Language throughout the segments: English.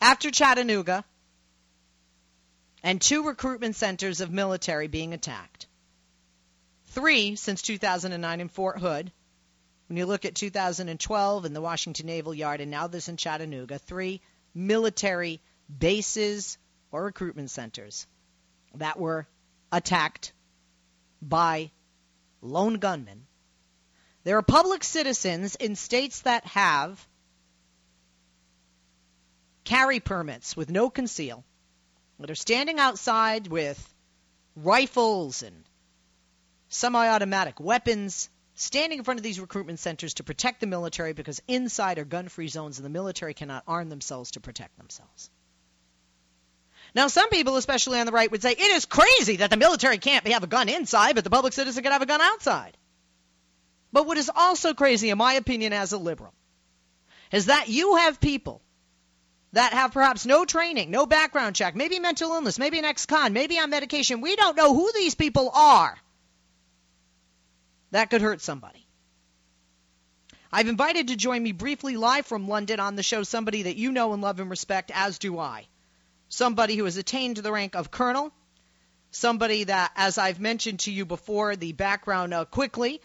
After Chattanooga and two recruitment centers of military being attacked, three since 2009 in Fort Hood. When you look at 2012 in the Washington Naval Yard and now this in Chattanooga, three military bases or recruitment centers that were attacked by lone gunmen. There are public citizens in states that have carry permits with no conceal that are standing outside with rifles and semi automatic weapons standing in front of these recruitment centers to protect the military because inside are gun free zones and the military cannot arm themselves to protect themselves. Now, some people, especially on the right, would say it is crazy that the military can't have a gun inside, but the public citizen can have a gun outside. But what is also crazy, in my opinion, as a liberal, is that you have people that have perhaps no training, no background check, maybe mental illness, maybe an ex con, maybe on medication. We don't know who these people are. That could hurt somebody. I've invited to join me briefly live from London on the show somebody that you know and love and respect, as do I. Somebody who has attained the rank of colonel, somebody that, as I've mentioned to you before, the background uh, quickly,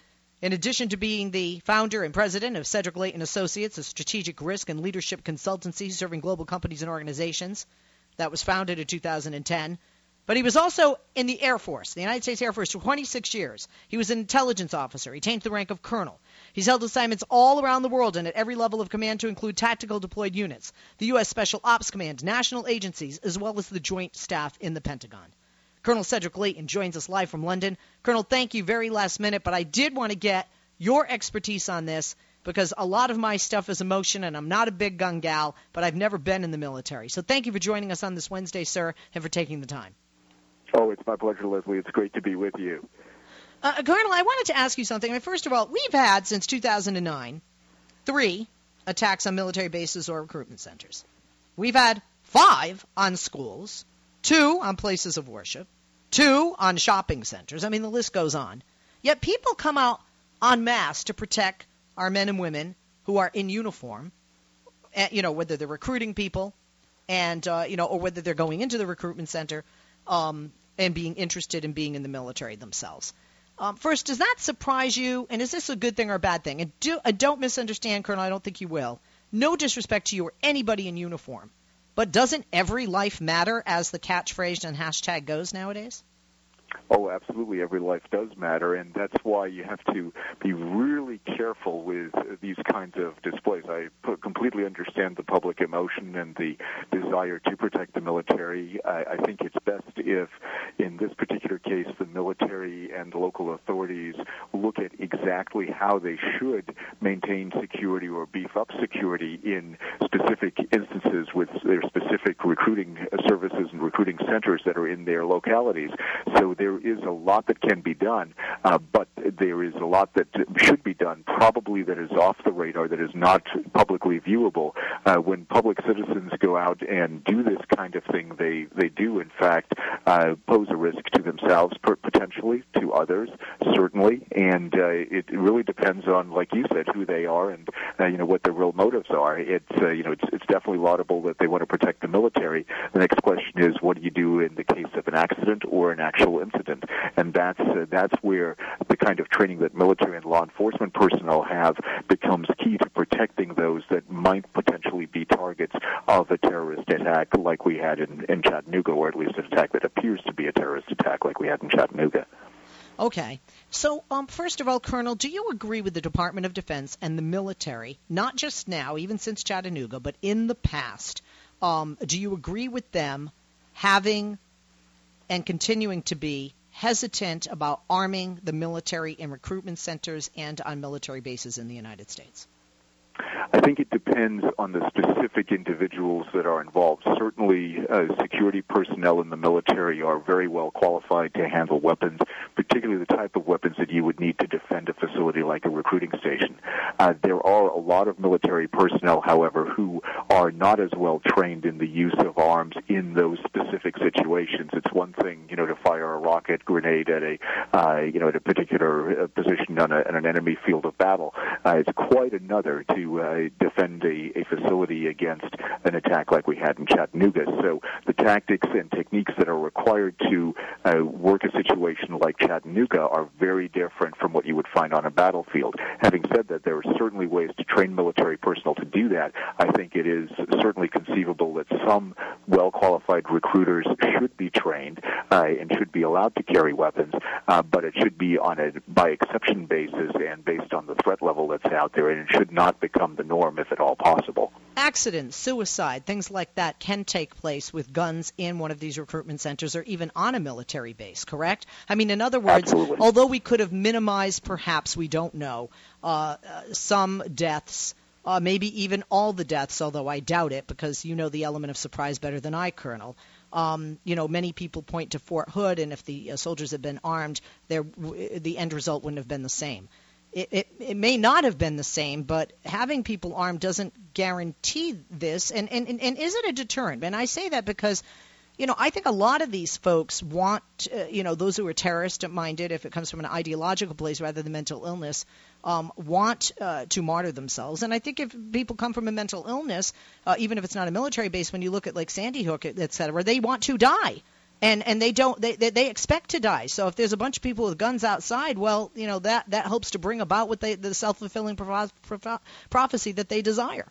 in addition to being the founder and president of Cedric Leighton Associates, a strategic risk and leadership consultancy serving global companies and organizations that was founded in 2010. But he was also in the Air Force, the United States Air Force, for 26 years. He was an intelligence officer. He attained the rank of colonel. He's held assignments all around the world and at every level of command to include tactical deployed units, the U.S. Special Ops Command, national agencies, as well as the Joint Staff in the Pentagon. Colonel Cedric Leighton joins us live from London. Colonel, thank you very last minute, but I did want to get your expertise on this because a lot of my stuff is emotion and I'm not a big gun gal, but I've never been in the military. So thank you for joining us on this Wednesday, sir, and for taking the time. Oh, it's my pleasure, Leslie. It's great to be with you. Uh, Colonel, I wanted to ask you something. I mean, first of all, we've had since 2009 three attacks on military bases or recruitment centers. We've had five on schools, two on places of worship, two on shopping centers. I mean, the list goes on. Yet people come out en masse to protect our men and women who are in uniform, and, you know, whether they're recruiting people and, uh, you know, or whether they're going into the recruitment center um, and being interested in being in the military themselves. Um, first, does that surprise you? And is this a good thing or a bad thing? And do, uh, don't misunderstand, Colonel. I don't think you will. No disrespect to you or anybody in uniform. But doesn't every life matter, as the catchphrase and hashtag goes nowadays? Oh, absolutely. Every life does matter, and that's why you have to be really careful with these kinds of displays. I completely understand the public emotion and the desire to protect the military. I, I think it's best if, in this particular case, the military and local authorities look at exactly how they should maintain security or beef up security in specific instances with their specific recruiting services and recruiting centers that are in their localities. So there is a lot that can be done, uh, but there is a lot that should be done, probably that is off the radar, that is not publicly viewable. Uh, when public citizens go out and do this kind of thing, they, they do, in fact, uh, pose a risk to themselves, potentially, to others, certainly, and uh, it really depends on, like you said, who they are and, uh, you know, what their real motives are. It's, uh, you know, it's, it's definitely laudable that they want to protect the military. The next question is, what do you do in the case of an accident or an actual incident? And that's, uh, that's where the kind of training that military and law enforcement personnel have becomes key to protecting those that might potentially be targets of a terrorist attack like we had in, in Chattanooga, or at least an attack that appears to be a terrorist attack like we had in Chattanooga. Okay. So, um, first of all, Colonel, do you agree with the Department of Defense and the military, not just now, even since Chattanooga, but in the past? Um, do you agree with them having and continuing to be hesitant about arming the military in recruitment centers and on military bases in the United States? I think it depends on the specific individuals that are involved. Certainly, uh, security personnel in the military are very well qualified to handle weapons, particularly the type of weapons that you would need to defend a facility like a recruiting station. Uh, there are a lot of military personnel, however, who are not as well trained in the use of arms in those specific situations. It's one thing, you know, to fire a rocket grenade at a, uh, you know, at a particular uh, position on, a, on an enemy field of battle. Uh, it's quite another to uh, defend a, a facility against an attack like we had in Chattanooga. So the tactics and techniques that are required to uh, work a situation like Chattanooga are very different from what you would find on a battlefield. Having said that, there are certainly ways to train military personnel to do that. I think it is certainly conceivable that some well qualified recruiters should be trained uh, and should be allowed to carry weapons, uh, but it should be on a by exception basis and based on the threat level that's out there, and it should not become the norm if at all possible. Accidents, suicide, things like that can take place with guns in one of these recruitment centers or even on a military base, correct? I mean, in other words, Absolutely. although we could have minimized, perhaps, we don't know, uh, uh, some deaths. Uh, maybe even all the deaths, although I doubt it, because you know the element of surprise better than I, Colonel. Um, you know, many people point to Fort Hood, and if the uh, soldiers had been armed, there, the end result wouldn't have been the same it, it, it may not have been the same, but having people armed doesn't guarantee this. And, and, and is it a deterrent? And I say that because, you know, I think a lot of these folks want, uh, you know, those who are terrorist minded, if it comes from an ideological place rather than mental illness, um, want uh, to martyr themselves. And I think if people come from a mental illness, uh, even if it's not a military base, when you look at like Sandy Hook, et cetera, they want to die and and they don't they, they, they expect to die. So if there's a bunch of people with guns outside, well, you know that that helps to bring about what they the self fulfilling prophecy that they desire.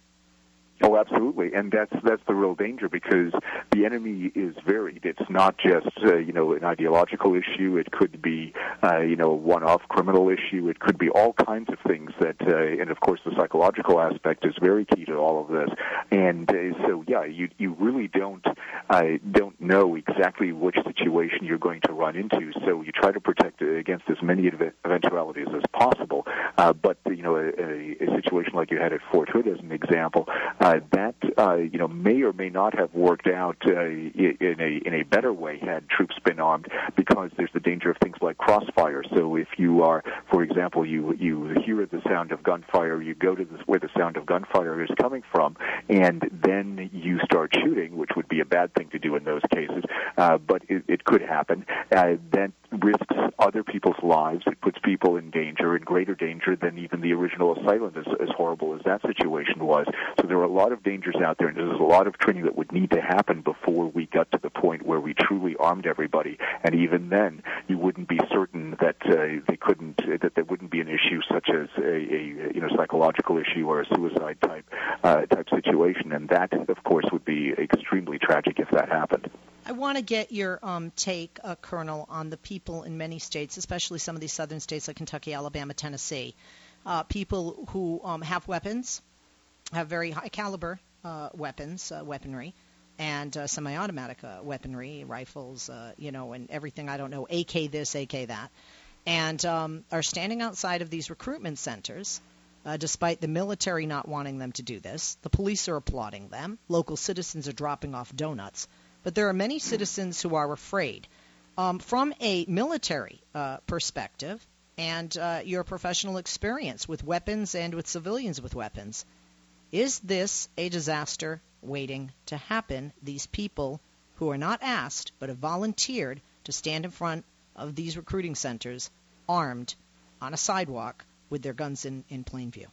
Oh, absolutely, and that's that's the real danger because the enemy is varied. It's not just uh, you know an ideological issue. It could be uh, you know a one-off criminal issue. It could be all kinds of things that, uh, and of course the psychological aspect is very key to all of this. And uh, so, yeah, you you really don't uh, don't know exactly which situation you're going to run into. So you try to protect against as many eventualities as possible. Uh, but you know, a, a, a situation like you had at Fort Hood, as an example uh, that uh, you know may or may not have worked out uh, in a in a better way had troops been armed, because there's the danger of things like crossfire. So if you are, for example, you you hear the sound of gunfire, you go to where the sound of gunfire is coming from, and then you start shooting, which would be a bad thing to do in those cases, uh, but it, it could happen. Uh, that risks other people's lives. It puts people in danger, in greater danger than even the original assailant, as, as horrible as that situation was. So there are a lot of dangers out there, and there's a lot of training that would need to happen before we got to the point where we truly armed everybody. And even then, you wouldn't be certain that uh, they couldn't, that there wouldn't be an issue such as a, a you know psychological issue or a suicide type uh, type situation. And that, of course, would be extremely tragic if that happened. I want to get your um, take, uh, Colonel, on the people in many states, especially some of these southern states like Kentucky, Alabama, Tennessee, uh, people who um, have weapons, have very high caliber uh, weapons, uh, weaponry, and uh, semi-automatic uh, weaponry, rifles, you know, and everything. I don't know, AK this, AK that, and um, are standing outside of these recruitment centers. Uh, despite the military not wanting them to do this. The police are applauding them. Local citizens are dropping off donuts but there are many citizens who are afraid. Um, from a military uh, perspective and uh, your professional experience with weapons and with civilians with weapons, is this a disaster waiting to happen? These people who are not asked but have volunteered to stand in front of these recruiting centers armed on a sidewalk with their guns in, in plain view.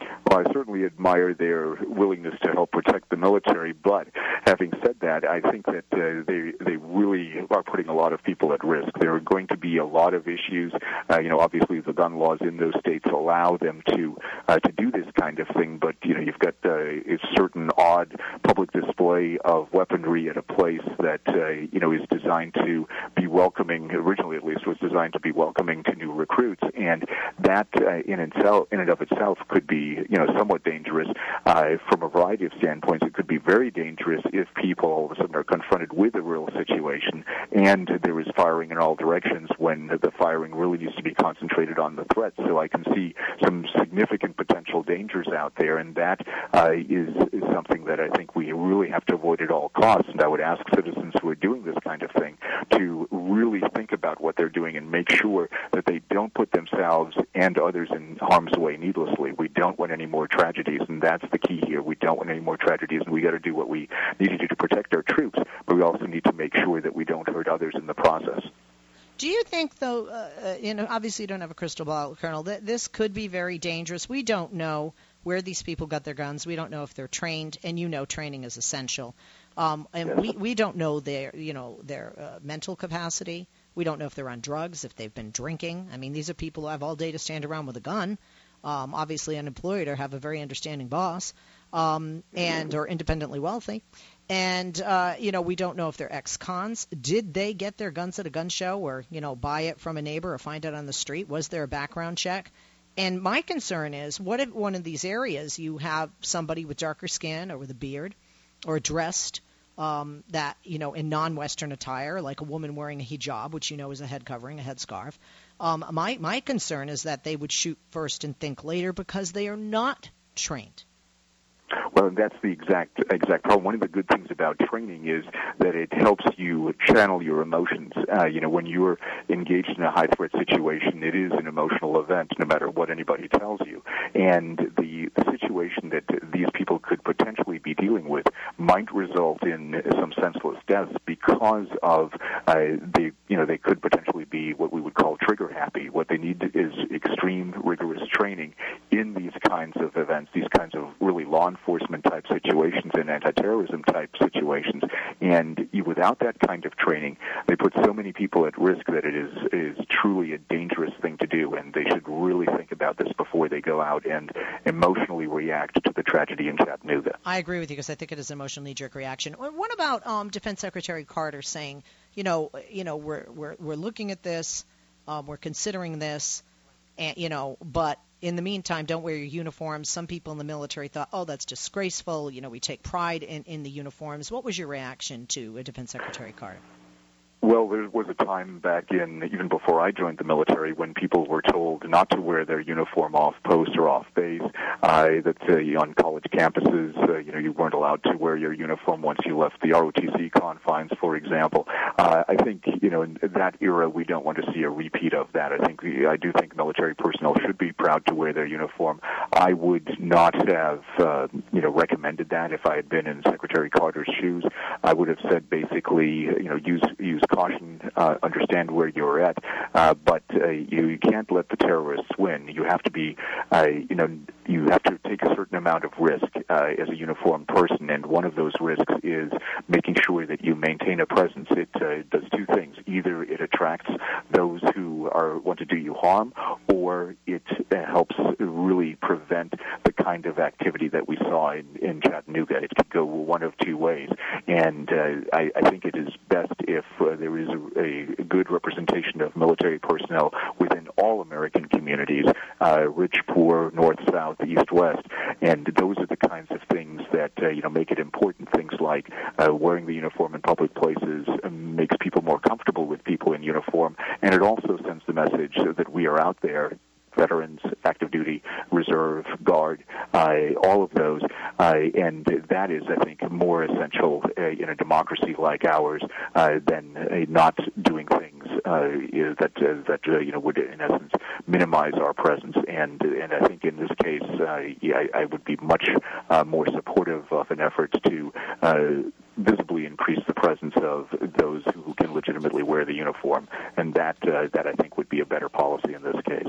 Well, I certainly admire their willingness to help protect the military, but having said that, I think that uh, they they really are putting a lot of people at risk. There are going to be a lot of issues. Uh, you know, obviously the gun laws in those states allow them to uh, to do this kind of thing, but you know, you've got uh, a certain odd public display of weaponry at a place that uh, you know is designed to be welcoming. Originally, at least, was designed to be welcoming to new recruits, and that uh, in itself, in and of itself, could be you know somewhat dangerous uh, from a variety of standpoints. It could be very dangerous if people all of a sudden are confronted with a real situation and there is firing in all directions when the firing really needs to be concentrated on the threat. So I can see some significant potential dangers out there, and that uh, is, is something that I think we really have to avoid at all costs. And I would ask citizens who are doing this kind of thing to really think about what they're doing and make sure that they don't put themselves and others in harm's way needlessly. We don't want any more tragedies, and that's the key here. We don't want any more tragedies, and we got to do what we need to do to protect our troops, but we also need to make sure that we don't hurt others in the process. Do you think, though, uh, uh, you know, obviously you don't have a crystal ball, Colonel, that this could be very dangerous? We don't know where these people got their guns. We don't know if they're trained, and you know training is essential. Um, and we, we don't know their, you know, their uh, mental capacity. We don't know if they're on drugs, if they've been drinking. I mean, these are people who have all day to stand around with a gun, um, obviously unemployed or have a very understanding boss, um, and are independently wealthy and uh, you know we don't know if they're ex-cons. Did they get their guns at a gun show, or you know buy it from a neighbor, or find it on the street? Was there a background check? And my concern is, what if one of these areas you have somebody with darker skin or with a beard, or dressed um, that you know in non-Western attire, like a woman wearing a hijab, which you know is a head covering, a headscarf. Um, my my concern is that they would shoot first and think later because they are not trained. Well, that's the exact exact problem. One of the good things about training is that it helps you channel your emotions. Uh, you know, when you're engaged in a high threat situation, it is an emotional event, no matter what anybody tells you. And the, the situation that these people could potentially be dealing with might result in some senseless deaths because of uh, they you know they could potentially be what we would call trigger happy. What they need is extreme rigorous training in these kinds of events, these kinds of really law enforcement type situations and anti-terrorism type situations. And without that kind of training, they put so many people at risk that it is is truly a dangerous thing to do. And they should really think about this before they go out and emotionally react to the tragedy in Chattanooga. I agree with you because I think it is an emotional knee-jerk reaction. What about um, Defense Secretary Carter saying, you know, you know, we're we're we're looking at this, um, we're considering this, and you know, but in the meantime, don't wear your uniforms. Some people in the military thought, oh, that's disgraceful. You know, we take pride in, in the uniforms. What was your reaction to a Defense Secretary Carter? There was a time back in, even before I joined the military, when people were told not to wear their uniform off post or off base. Uh, that uh, on college campuses, uh, you know, you weren't allowed to wear your uniform once you left the ROTC confines, for example. Uh, I think, you know, in that era, we don't want to see a repeat of that. I think I do think military personnel should be proud to wear their uniform. I would not have, uh, you know, recommended that if I had been in Secretary Carter's shoes. I would have said basically, you know, use use caution, uh, understand where you're at, uh, but uh, you, you can't let the terrorists win. You have to be, uh, you know, you have to take a certain amount of risk uh, as a uniformed person, and one of those risks is making sure that you maintain a presence. It uh, does two things: either it attracts those who are want to do you harm, or it uh, helps really prevent the kind of activity that we saw in, in Chattanooga. It could go one of two ways, and uh, I, I think it is best if uh, there is a, a good representation of military personnel within all American communities, uh, rich, poor, north, south, east, west, and those are the kinds of things that uh, you know make it important. Things like uh, wearing the uniform in public places makes people more comfortable with people in uniform, and it also sends the message that we are out there veterans, active duty, reserve, guard, uh, all of those. Uh, and that is, I think, more essential uh, in a democracy like ours than not doing things that that you know would, in essence, minimize our presence. And and I think in this case, yeah, I, I, would be much more supportive of an effort to visibly increase the presence of those who can legitimately wear the uniform, and that uh, that I think would be a better policy in this case.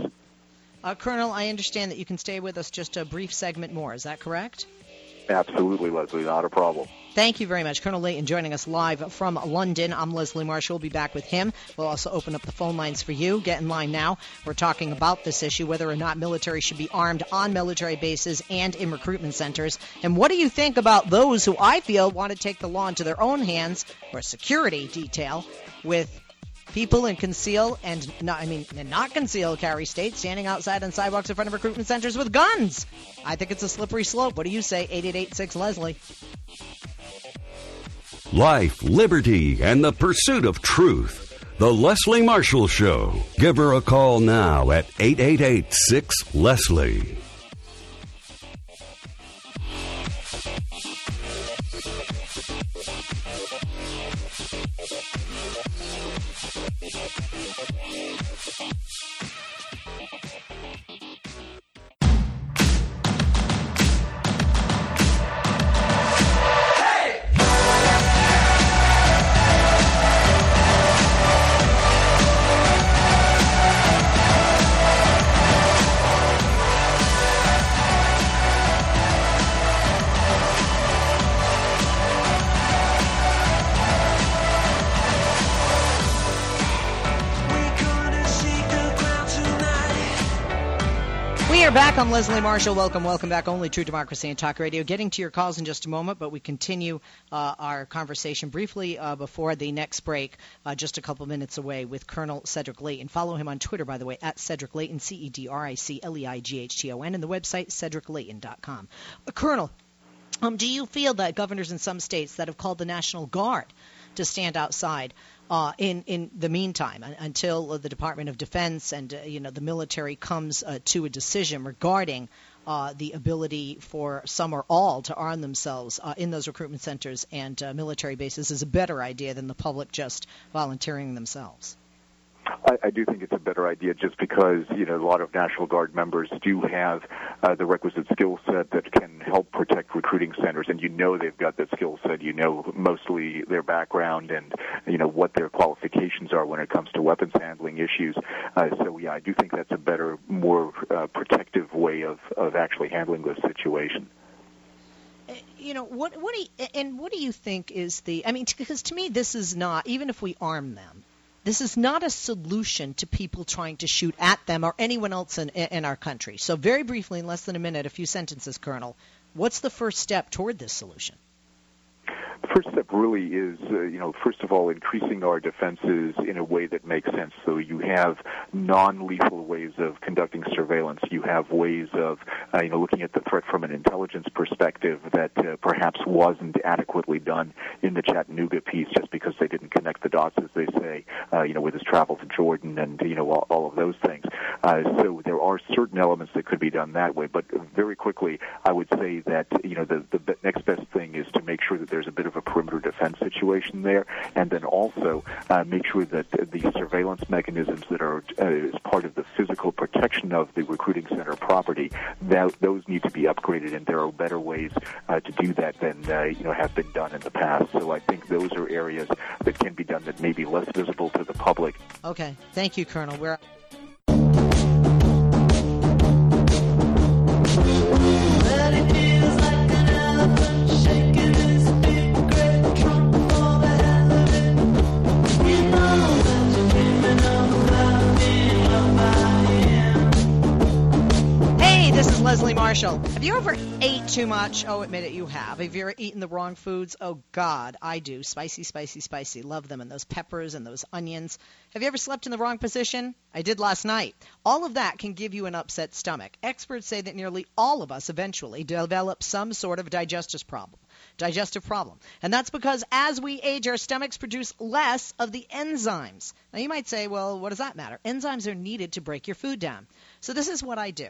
Uh, Colonel, I understand that you can stay with us just a brief segment more. Is that correct? Absolutely, Leslie. Not a problem. Thank you very much. Colonel Leighton joining us live from London. I'm Leslie Marshall. We'll be back with him. We'll also open up the phone lines for you. Get in line now. We're talking about this issue, whether or not military should be armed on military bases and in recruitment centers. And what do you think about those who I feel want to take the law into their own hands or security detail with people in conceal and not, I mean, not conceal carry state standing outside on sidewalks in front of recruitment centers with guns. I think it's a slippery slope. What do you say? 8886 Leslie. life, liberty, and the pursuit of truth. The Leslie Marshall Show. Give her a call now at 888 6 Leslie. I'm Leslie Marshall. Welcome, welcome back. Only True Democracy and Talk Radio. Getting to your calls in just a moment, but we continue uh, our conversation briefly uh, before the next break, uh, just a couple minutes away with Colonel Cedric Leighton. Follow him on Twitter, by the way, at Cedric Leighton, C E D R I C L E I G H T O N, and the website cedricleighton.com. Uh, Colonel, um, do you feel that governors in some states that have called the National Guard to stand outside uh, in in the meantime until the Department of Defense and uh, you know the military comes uh, to a decision regarding uh, the ability for some or all to arm themselves uh, in those recruitment centers and uh, military bases is a better idea than the public just volunteering themselves. I, I do think it's a better idea just because you know a lot of National Guard members do have uh, the requisite skill set that can help protect recruiting centers, and you know they've got that skill set. You know mostly their background and you know what their qualifications are when it comes to weapons handling issues. Uh, so yeah, I do think that's a better, more uh, protective way of of actually handling those situations uh, you know what what do you, and what do you think is the i mean because to me this is not even if we arm them this is not a solution to people trying to shoot at them or anyone else in, in our country. So, very briefly, in less than a minute, a few sentences, Colonel, what's the first step toward this solution? The first step really is, uh, you know, first of all, increasing our defenses in a way that makes sense. So you have non-lethal ways of conducting surveillance. You have ways of, uh, you know, looking at the threat from an intelligence perspective that uh, perhaps wasn't adequately done in the Chattanooga piece, just because they didn't connect the dots, as they say, uh, you know, with his travel to Jordan and you know all, all of those things. Uh, so there are certain elements that could be done that way. But very quickly, I would say that you know the the next best thing is to make sure that there's a bit of a perimeter defense situation there, and then also uh, make sure that the surveillance mechanisms that are uh, as part of the physical protection of the recruiting center property, that those need to be upgraded, and there are better ways uh, to do that than uh, you know have been done in the past. So I think those are areas that can be done that may be less visible to the public. Okay, thank you, Colonel. We're Leslie Marshall. Have you ever ate too much? Oh, admit it, you have. Have you ever eaten the wrong foods? Oh, God, I do. Spicy, spicy, spicy. Love them. And those peppers and those onions. Have you ever slept in the wrong position? I did last night. All of that can give you an upset stomach. Experts say that nearly all of us eventually develop some sort of digestive problem. Digestive problem. And that's because as we age, our stomachs produce less of the enzymes. Now, you might say, well, what does that matter? Enzymes are needed to break your food down. So, this is what I do.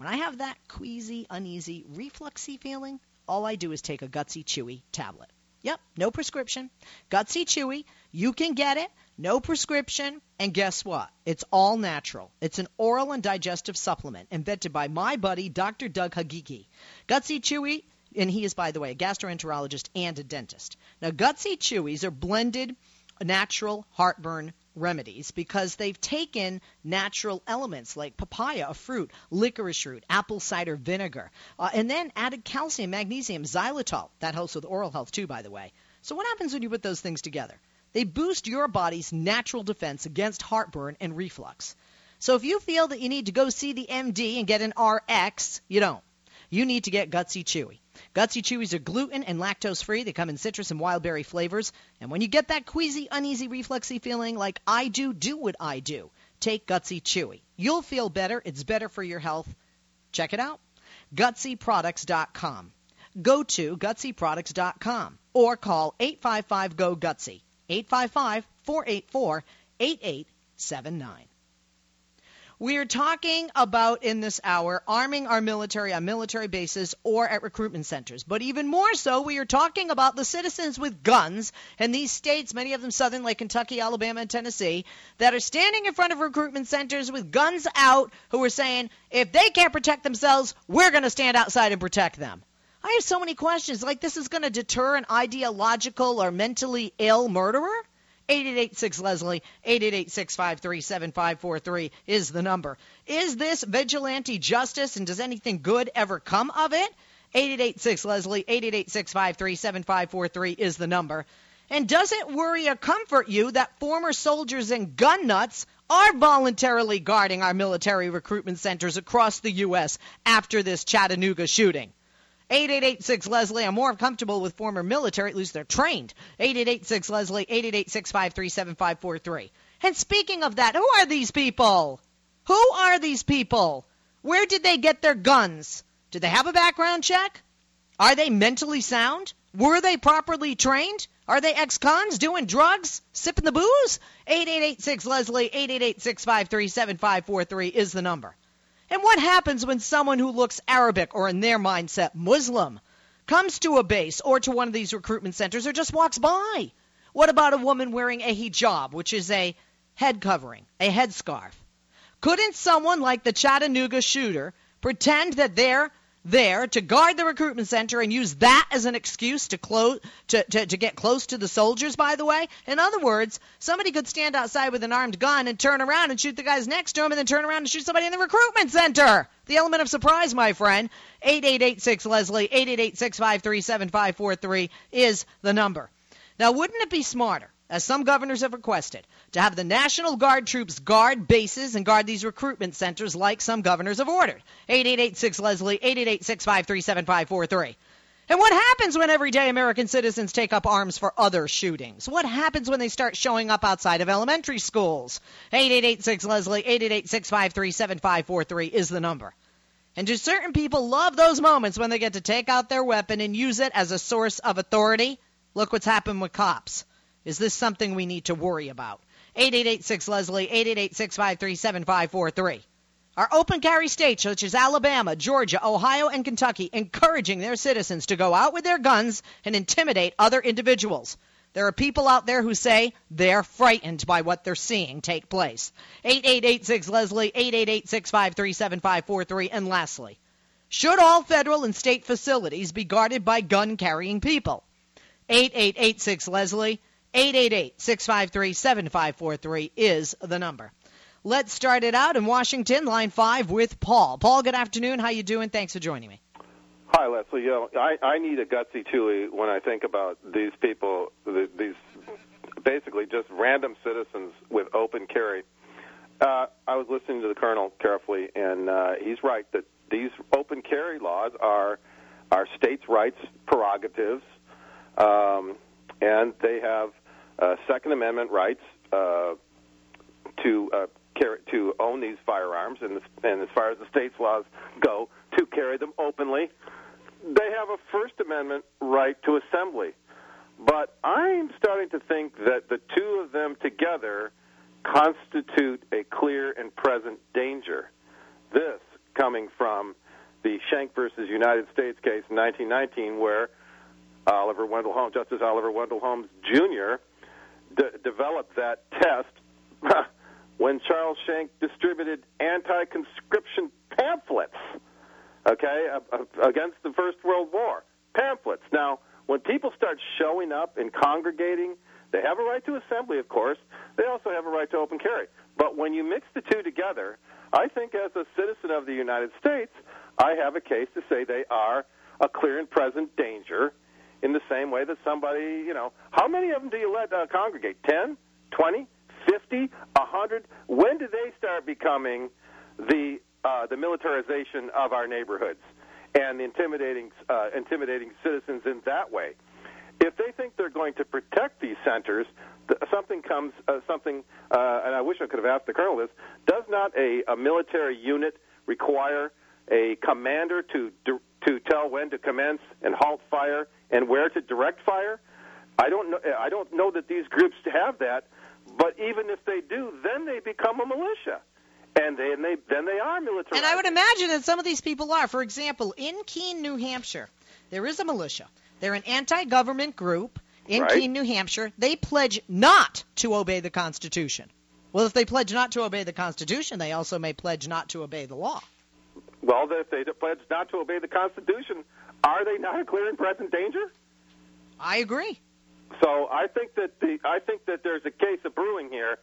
When I have that queasy, uneasy, refluxy feeling, all I do is take a Gutsy Chewy tablet. Yep, no prescription. Gutsy Chewy, you can get it, no prescription, and guess what? It's all natural. It's an oral and digestive supplement invented by my buddy, Dr. Doug Hagigi. Gutsy Chewy, and he is, by the way, a gastroenterologist and a dentist. Now, Gutsy Chewies are blended natural heartburn remedies because they've taken natural elements like papaya, a fruit, licorice root, apple cider vinegar, uh, and then added calcium, magnesium, xylitol. That helps with oral health too, by the way. So what happens when you put those things together? They boost your body's natural defense against heartburn and reflux. So if you feel that you need to go see the MD and get an RX, you don't. You need to get Gutsy Chewy. Gutsy Chewies are gluten and lactose free. They come in citrus and wild berry flavors. And when you get that queasy, uneasy, reflexy feeling like I do, do what I do. Take Gutsy Chewy. You'll feel better. It's better for your health. Check it out. GutsyProducts.com. go to gutsyproducts.com or call 855 GO GUTSY. 855 484 8879. We are talking about in this hour arming our military on military bases or at recruitment centers. But even more so, we are talking about the citizens with guns in these states, many of them southern, like Kentucky, Alabama, and Tennessee, that are standing in front of recruitment centers with guns out who are saying, if they can't protect themselves, we're going to stand outside and protect them. I have so many questions. Like, this is going to deter an ideological or mentally ill murderer? 8886 Leslie, 888 is the number. Is this vigilante justice and does anything good ever come of it? 8886 Leslie, 888 is the number. And does it worry or comfort you that former soldiers and gun nuts are voluntarily guarding our military recruitment centers across the U.S. after this Chattanooga shooting? 8886 Leslie. I'm more comfortable with former military, at least they're trained. 8886 Leslie, 888 And speaking of that, who are these people? Who are these people? Where did they get their guns? Did they have a background check? Are they mentally sound? Were they properly trained? Are they ex-cons doing drugs, sipping the booze? 8886 Leslie, 888 is the number. And what happens when someone who looks Arabic or in their mindset Muslim comes to a base or to one of these recruitment centers or just walks by? What about a woman wearing a hijab, which is a head covering, a headscarf? Couldn't someone like the Chattanooga shooter pretend that they're there to guard the recruitment center and use that as an excuse to close to, to, to get close to the soldiers by the way. In other words somebody could stand outside with an armed gun and turn around and shoot the guys next to him and then turn around and shoot somebody in the recruitment center. The element of surprise my friend 8886 leslie 888 is the number. Now wouldn't it be smarter as some governors have requested, to have the National Guard troops guard bases and guard these recruitment centers like some governors have ordered. 8886 Leslie, 888 And what happens when everyday American citizens take up arms for other shootings? What happens when they start showing up outside of elementary schools? 8886 Leslie, 888 is the number. And do certain people love those moments when they get to take out their weapon and use it as a source of authority? Look what's happened with cops. Is this something we need to worry about? 8886 Leslie, 888 Our open carry states such as Alabama, Georgia, Ohio, and Kentucky encouraging their citizens to go out with their guns and intimidate other individuals. There are people out there who say they're frightened by what they're seeing take place. 8886 Leslie, 888 And lastly, should all federal and state facilities be guarded by gun carrying people? 8886 Leslie, 888-653-7543 is the number. Let's start it out in Washington, line five with Paul. Paul, good afternoon. How you doing? Thanks for joining me. Hi, Leslie. You know, I, I need a gutsy Chewy when I think about these people, these basically just random citizens with open carry. Uh, I was listening to the colonel carefully, and uh, he's right that these open carry laws are are states' rights prerogatives, um, and they have uh, Second Amendment rights uh, to uh, carry, to own these firearms, and, and as far as the state's laws go, to carry them openly. They have a First Amendment right to assembly. But I'm starting to think that the two of them together constitute a clear and present danger. This coming from the Schenck versus United States case in 1919, where Oliver Wendell Holmes, Justice Oliver Wendell Holmes Jr., de- developed that test when Charles Schenck distributed anti-conscription pamphlets, okay, against the First World War. Pamphlets. Now, when people start showing up and congregating, they have a right to assembly, of course. They also have a right to open carry. But when you mix the two together, I think as a citizen of the United States, I have a case to say they are a clear and present danger in the same way that somebody, you know, how many of them do you let uh, congregate? 10, 20, 50, 100? When do they start becoming the uh, the militarization of our neighborhoods and intimidating uh, intimidating citizens in that way? If they think they're going to protect these centers, something comes uh, something, uh, and I wish I could have asked the colonel this. Does not a, a military unit require a commander to to tell when to commence and halt fire and where to direct fire. I don't know. I don't know that these groups have that. But even if they do, then they become a militia, and they, and they then they are military. And I would imagine that some of these people are. For example, in Keene, New Hampshire, there is a militia. They're an anti-government group in Right. Keene, New Hampshire. They pledge not to obey the Constitution. Well, if they pledge not to obey the Constitution, they also may pledge not to obey the law. Well, if they pledge not to obey the Constitution, are they not a clear and present danger? I agree. So I think that the I think that there's a case of brewing here.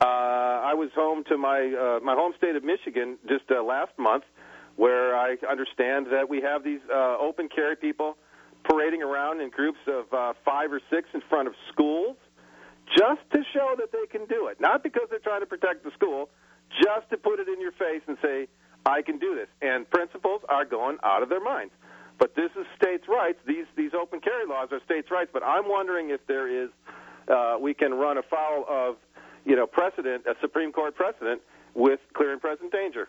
Uh, I was home to my uh, my home state of Michigan just uh, last month, where I understand that we have these uh, open carry people parading around in groups of uh, five or six in front of schools, just to show that they can do it. Not because they're trying to protect the school, just to put it in your face and say, "I can do this." And principals are going out of their minds. But this is states' rights. These these open carry laws are states' rights. But I'm wondering if there is uh, we can run afoul of you know precedent, a Supreme Court precedent with clear and present danger.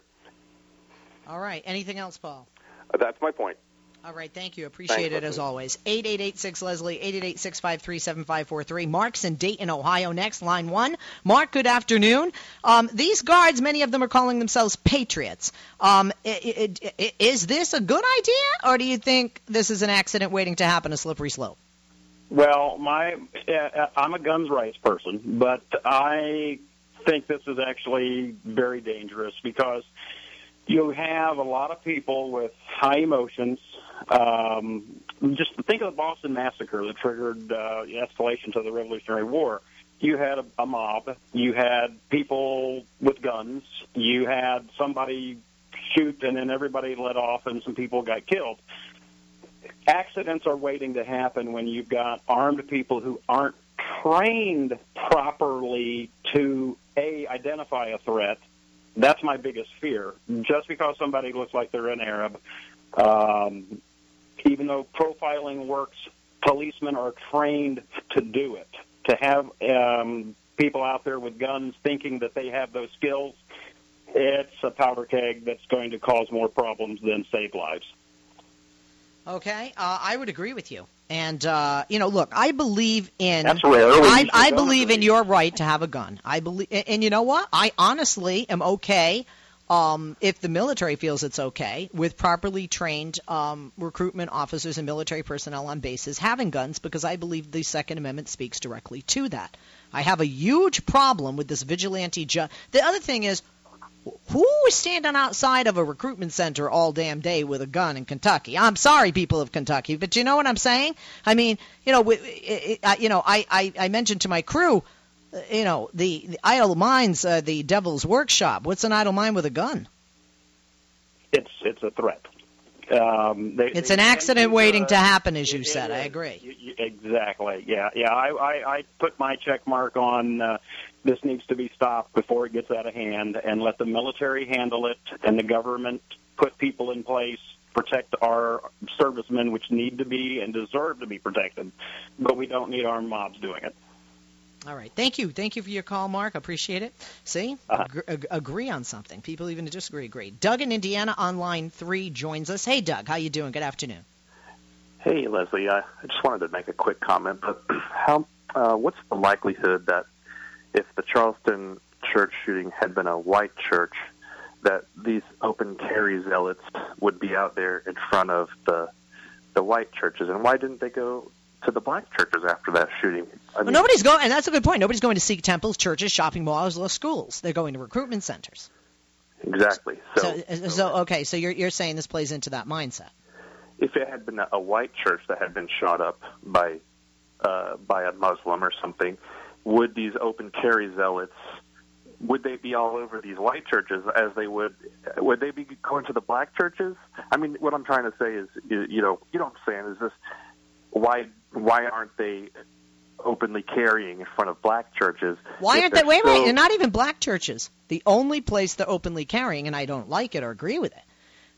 All right. Anything else, Paul? Uh, that's my point. All right, thank you. Appreciate Thanks, it as Leslie. always. 8886 Leslie, 888-653-7543. Mark's in Dayton, Ohio next, line one. Mark, good afternoon. Um, these guards, many of them are calling themselves patriots. Um, i- i- i- is this a good idea, or do you think this is an accident waiting to happen, a slippery slope? Well, my uh, I'm a guns rights person, but I think this is actually very dangerous because you have a lot of people with high emotions. Um, just think of the Boston Massacre that triggered uh, the escalation to the Revolutionary War. You had a, a mob. You had people with guns. You had somebody shoot, and then everybody let off, and some people got killed accidents are waiting to happen when you've got armed people who aren't trained properly to a identify a threat. That's my biggest fear. Just because somebody looks like they're an Arab, um, even though profiling works, policemen are trained to do it. To have um, people out there with guns thinking that they have those skills, it's a powder keg that's going to cause more problems than save lives. Okay, uh, I would agree with you. And uh, you know, look, I believe in. That's rare I, I believe in your right to have a gun. I believe, and you know what? I honestly am okay um, if the military feels it's okay with properly trained um, recruitment officers and military personnel on bases having guns, because I believe the Second Amendment speaks directly to that. I have a huge problem with this vigilante. Ju- the other thing is, who is standing outside of a recruitment center all damn day with a gun in Kentucky? I'm sorry, people of Kentucky, but you know what I'm saying? I mean, you know, it, it, you know, I, I, I mentioned to my crew, you know, the, the idle minds, uh, the devil's workshop. What's an idle mind with a gun? it's it's a threat. Um, they, It's they an accident to, waiting uh, to happen, as you it- said. it I agree. You- exactly. Yeah. Yeah. I, I, I put my check mark on uh, this needs to be stopped before it gets out of hand, and let the military handle it, and the government put people in place protect our servicemen, which need to be and deserve to be protected. But we don't need armed mobs doing it. All right. Thank you. Thank you for your call, Mark. Appreciate it. See? Uh-huh. Ag- ag- agree on something. People even disagree agree. Doug in Indiana on line three joins us. Hey, Doug. How you doing? Good afternoon. Hey, Leslie. I I just wanted to make a quick comment. But how? Uh, what's the likelihood that if the Charleston church shooting had been a white church, that these open carry zealots would be out there in front of the the white churches? And why didn't they go to the black churches after that shooting? I Well, nobody's going, and that's a good point. Nobody's going to Sikh temples, churches, shopping malls, or schools. They're going to recruitment centers. exactly. So, So, so okay. So you're you're saying this plays into that mindset. if it had been a, a white church that had been shot up by uh, by a Muslim or something, would these open carry zealots would they be all over these white churches as they would would they be going to the black churches? I mean, what I'm trying to say is, you you know, you know what I'm saying is this: why why aren't they openly carrying in front of black churches? Why aren't they? Wait, wait. so- They're not even black churches. The only place they're openly carrying, and I don't like it or agree with it.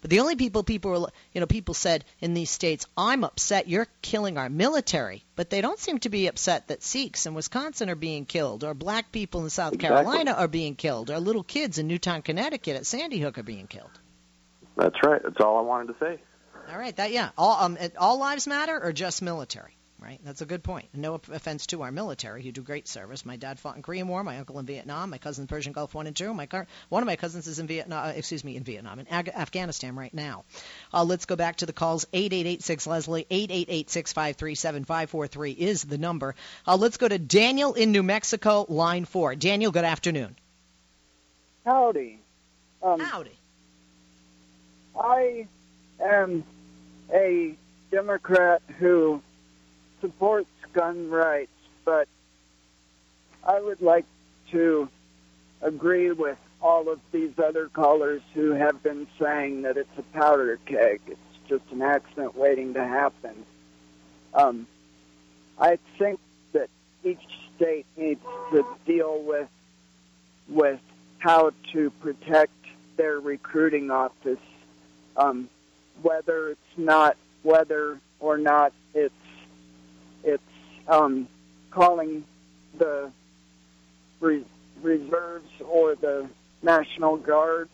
But the only people people were, you know, people said in these states, "I'm upset you're killing our military," but they don't seem to be upset that Sikhs in Wisconsin are being killed, or black people in South Exactly. Carolina are being killed, or little kids in Newtown, Connecticut at Sandy Hook are being killed. That's right. That's all I wanted to say. All right. That yeah. All um all lives matter or just military? Right. That's a good point. No offense to our military, who do great service. My dad fought in Korean War. My uncle in Vietnam. My cousin in Persian Gulf One and Two. My car, one of my cousins is in Vietnam. Uh, excuse me, in Vietnam, in Ag- Afghanistan right now. Uh, let's go back to the calls. Eight eight eight six Leslie. Eight eight eight six five three seven five four three is the number. Uh, let's go to Daniel in New Mexico, line four. Daniel, good afternoon. Howdy. Um, Howdy. I am a Democrat who supports gun rights, but I would like to agree with all of these other callers who have been saying that it's a powder keg. It's just an accident waiting to happen. Um, I think that each state needs to deal with with how to protect their recruiting office, um, whether it's not whether or not it's it's um, calling the re- reserves or the National Guard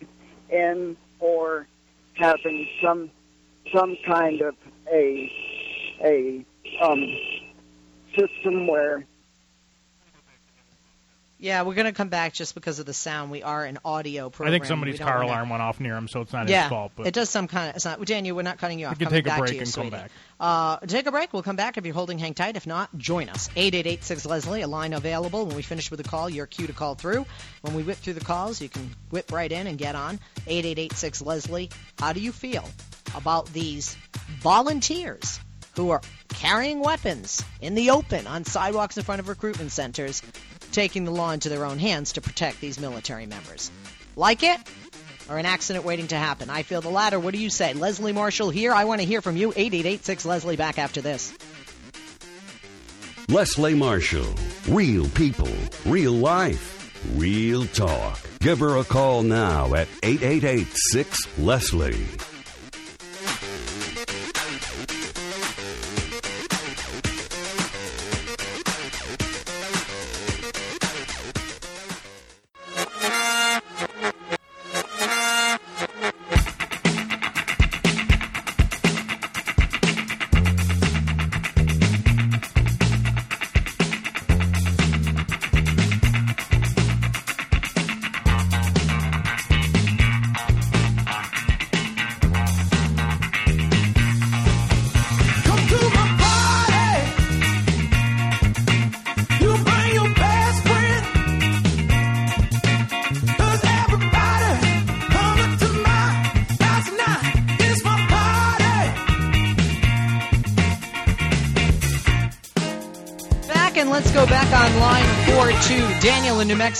in, or having some some kind of a a um, system where Yeah, we're going to come back just because of the sound. We are an audio program. I think somebody's car alarm went off near him, so it's not yeah, his fault. But it does some kind of. It's not Daniel. We're not cutting you off. You can Coming take a break you, and come back. Uh, take a break. We'll come back if you're holding. Hang tight. If not, join us. Eight eight eight six Leslie. A line available. When we finish with the call, your cue to call through. When we whip through the calls, you can whip right in and get on. Eight eight eight six Leslie. How do you feel about these volunteers who are carrying weapons in the open on sidewalks in front of recruitment centers, taking the law into their own hands to protect these military members? Like it? or an accident waiting to happen? I feel the latter. What do you say? Leslie Marshall here. I want to hear from you. 8886 Leslie back after this. Leslie Marshall. Real people, real life, real talk. Give her a call now at 888 6 Leslie.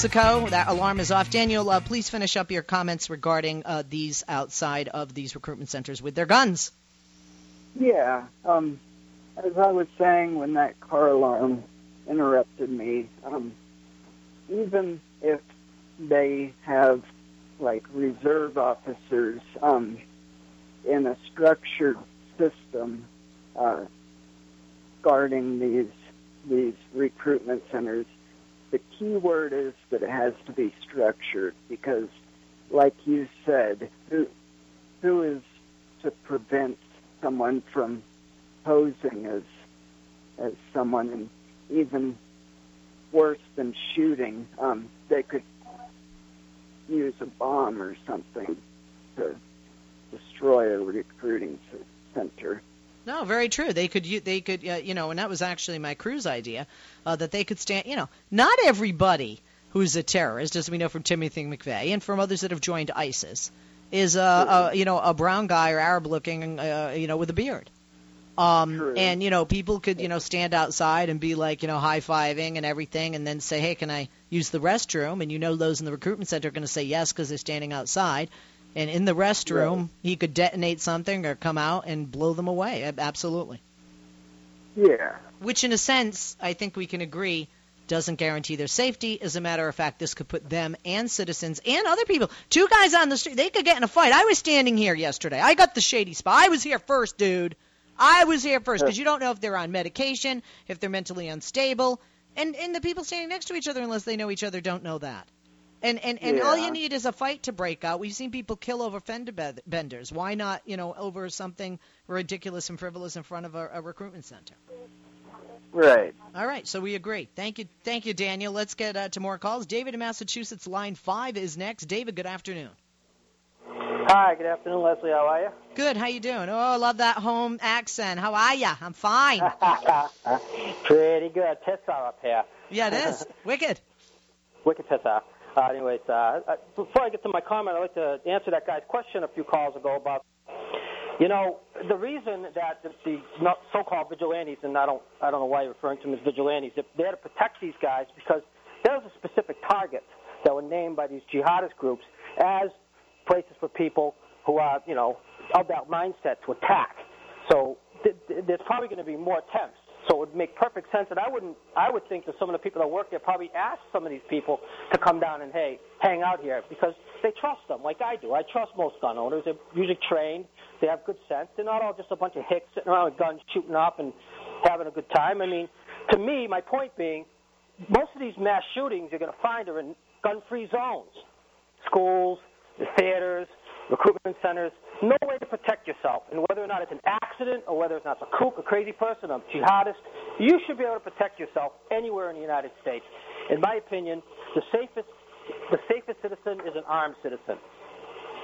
Mexico. That alarm is off. Daniel, uh, please finish up your comments regarding uh, these outside of these recruitment centers with their guns. Yeah. Um, as I was saying when that car alarm interrupted me, um, even if they have like reserve officers um, in a structured system uh, guarding these these recruitment centers, the key word is that it has to be structured because, like you said, who who is to prevent someone from posing as as someone and even worse than shooting, um, they could use a bomb or something to destroy a recruiting center. No, very true. They could, they could, uh, you know, and that was actually my crew's idea, uh, that they could stand. You know, not everybody who's a terrorist, as we know from Timothy McVeigh and from others that have joined ISIS, is a, a you know a brown guy or Arab-looking, uh, you know, with a beard. Um, and you know, people could you know stand outside and be like you know high fiving and everything, and then say, hey, can I use the restroom? And you know, those in the recruitment center are going to say yes because they're standing outside. And in the restroom, he could detonate something or come out and blow them away. Absolutely. Yeah. Which, in a sense, I think we can agree doesn't guarantee their safety. As a matter of fact, this could put them and citizens and other people, two guys on the street, they could get in a fight. I was standing here yesterday. I got the shady spot. I was here first, dude. I was here first because you don't know if they're on medication, if they're mentally unstable, and and the people standing next to each other, unless they know each other, don't know that. And and, and all you need is a fight to break out. We've seen people kill over fender benders. Why not, you know, over something ridiculous and frivolous in front of a, a recruitment center? Right. All right, so we agree. Thank you, thank you, Daniel. Let's get uh, to more calls. David in Massachusetts, line five is next. David, good afternoon. Hi, good afternoon, Leslie. How are you? Good. How you doing? Oh, I love that home accent. How are ya? I'm fine. Pretty good. Tessa up here. Yeah, it is. Wicked. Wicked Tessa. Uh, anyways, uh, before I get to my comment, I'd like to answer that guy's question a few calls ago about, you know, the reason that the, the so-called vigilantes, and I don't, I don't know why you're referring to them as vigilantes, they're to protect these guys because there's a specific target that were named by these jihadist groups as places for people who are, you know, of that mindset to attack. So th- th- there's probably going to be more attempts. So it would make perfect sense, and I wouldn't. I would think that some of the people that work there probably ask some of these people to come down and hey, hang out here because they trust them, like I do. I trust most gun owners. They're usually trained. They have good sense. They're not all just a bunch of hicks sitting around with guns shooting up and having a good time. I mean, to me, my point being, most of these mass shootings you're going to find are in gun-free zones, schools, the theaters, recruitment centers. No way to protect yourself, and whether or not it's an accident or whether it's not a kook, a crazy person, a jihadist, you should be able to protect yourself anywhere in the United States. In my opinion, the safest, the safest citizen is an armed citizen.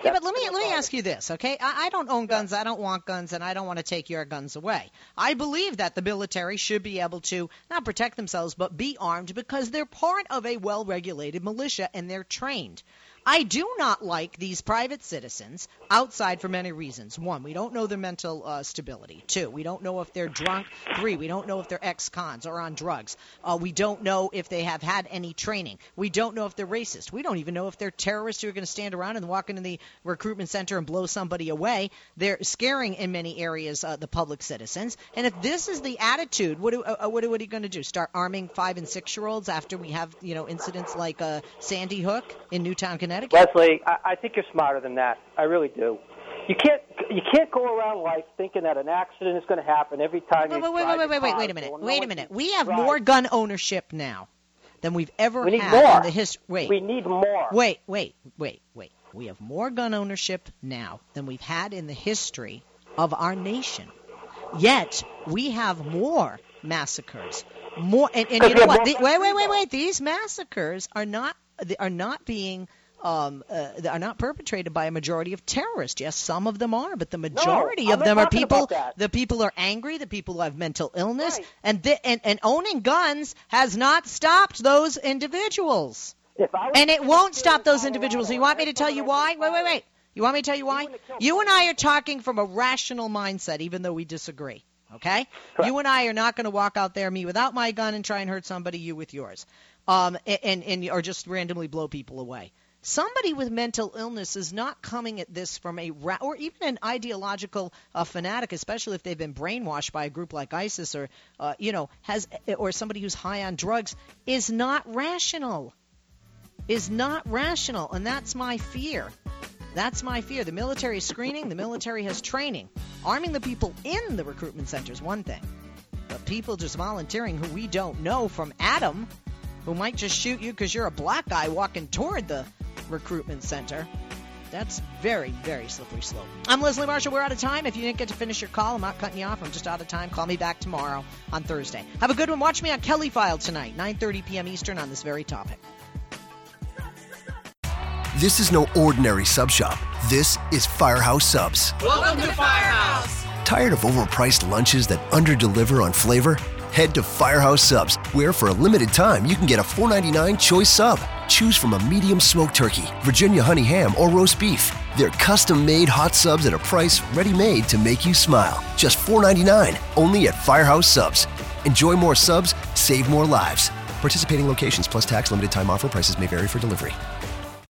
Yeah, but let me let me ask you this, okay? I, I don't own guns, I don't want guns, and I don't want to take your guns away. I believe that the military should be able to not protect themselves, but be armed because they're part of a well-regulated militia and they're trained. I do not like these private citizens outside for many reasons. One, we don't know their mental uh, stability. Two, we don't know if they're drunk. Three, we don't know if they're ex-cons or on drugs. Uh, we don't know if they have had any training. We don't know if they're racist. We don't even know if they're terrorists who are going to stand around and walk into the recruitment center and blow somebody away. They're scaring in many areas uh, the public citizens. And if this is the attitude, what, do, uh, what, what are you going to do? Start arming five and six year olds after we have you know incidents like uh, Sandy Hook in Newtown, Connecticut? Leslie, I, I think you're smarter than that. I really do. You can't you can't go around life thinking that an accident is going to happen every time Wait, you wait, wait, drive wait, wait, wait, wait a minute. so Wait a minute. We have drive. more gun ownership now than we've ever We need had more. in the history. Wait. We need more. Wait, wait, wait, wait. We have more gun ownership now than we've had in the history of our nation. Yet we have more massacres. More and, and you know what? The- wait, wait, wait, wait. These massacres are not are not being um, uh, are not perpetrated by a majority of terrorists. Yes, some of them are, but the majority I'm of them are people. The people are angry. The people have mental illness, and, th- and and owning guns has not stopped those individuals. And it won't stop those individuals. You want me to tell you why? Wait, wait, wait. You want me to tell you why? You and I are talking from a rational mindset, even though we disagree. Okay? You and I are not going to walk out there, me without my gun, and try and hurt somebody, you with yours, um, and, and, and or just randomly blow people away. Somebody with mental illness is not coming at this from a ra- or even an ideological uh, fanatic, especially if they've been brainwashed by a group like ISIS or uh, you know has or somebody who's high on drugs is not rational. Is not rational, and that's my fear. That's my fear. The military is screening. The military has training. Arming the people in the recruitment center is one thing, but people just volunteering who we don't know from Adam, who might just shoot you because you're a black guy walking toward the recruitment center. That's very, very slippery slope. I'm Leslie Marshall. We're out of time. If you didn't get to finish your call, I'm not cutting you off. I'm just out of time. Call me back tomorrow on Thursday. Have a good one. Watch me on Kelly File tonight, 9:30 p.m. Eastern, on this very topic. This is no ordinary sub shop. This is Firehouse Subs. Welcome to Firehouse. Tired of overpriced lunches that underdeliver on flavor? Head to Firehouse Subs, where for a limited time you can get a $4.99 choice sub. Choose from a medium smoked turkey, Virginia honey ham, or roast beef. They're custom made hot subs at a price ready made to make you smile. Just $4.99, only at Firehouse Subs. Enjoy more subs, save more lives. Participating locations plus tax limited time offer prices may vary for delivery.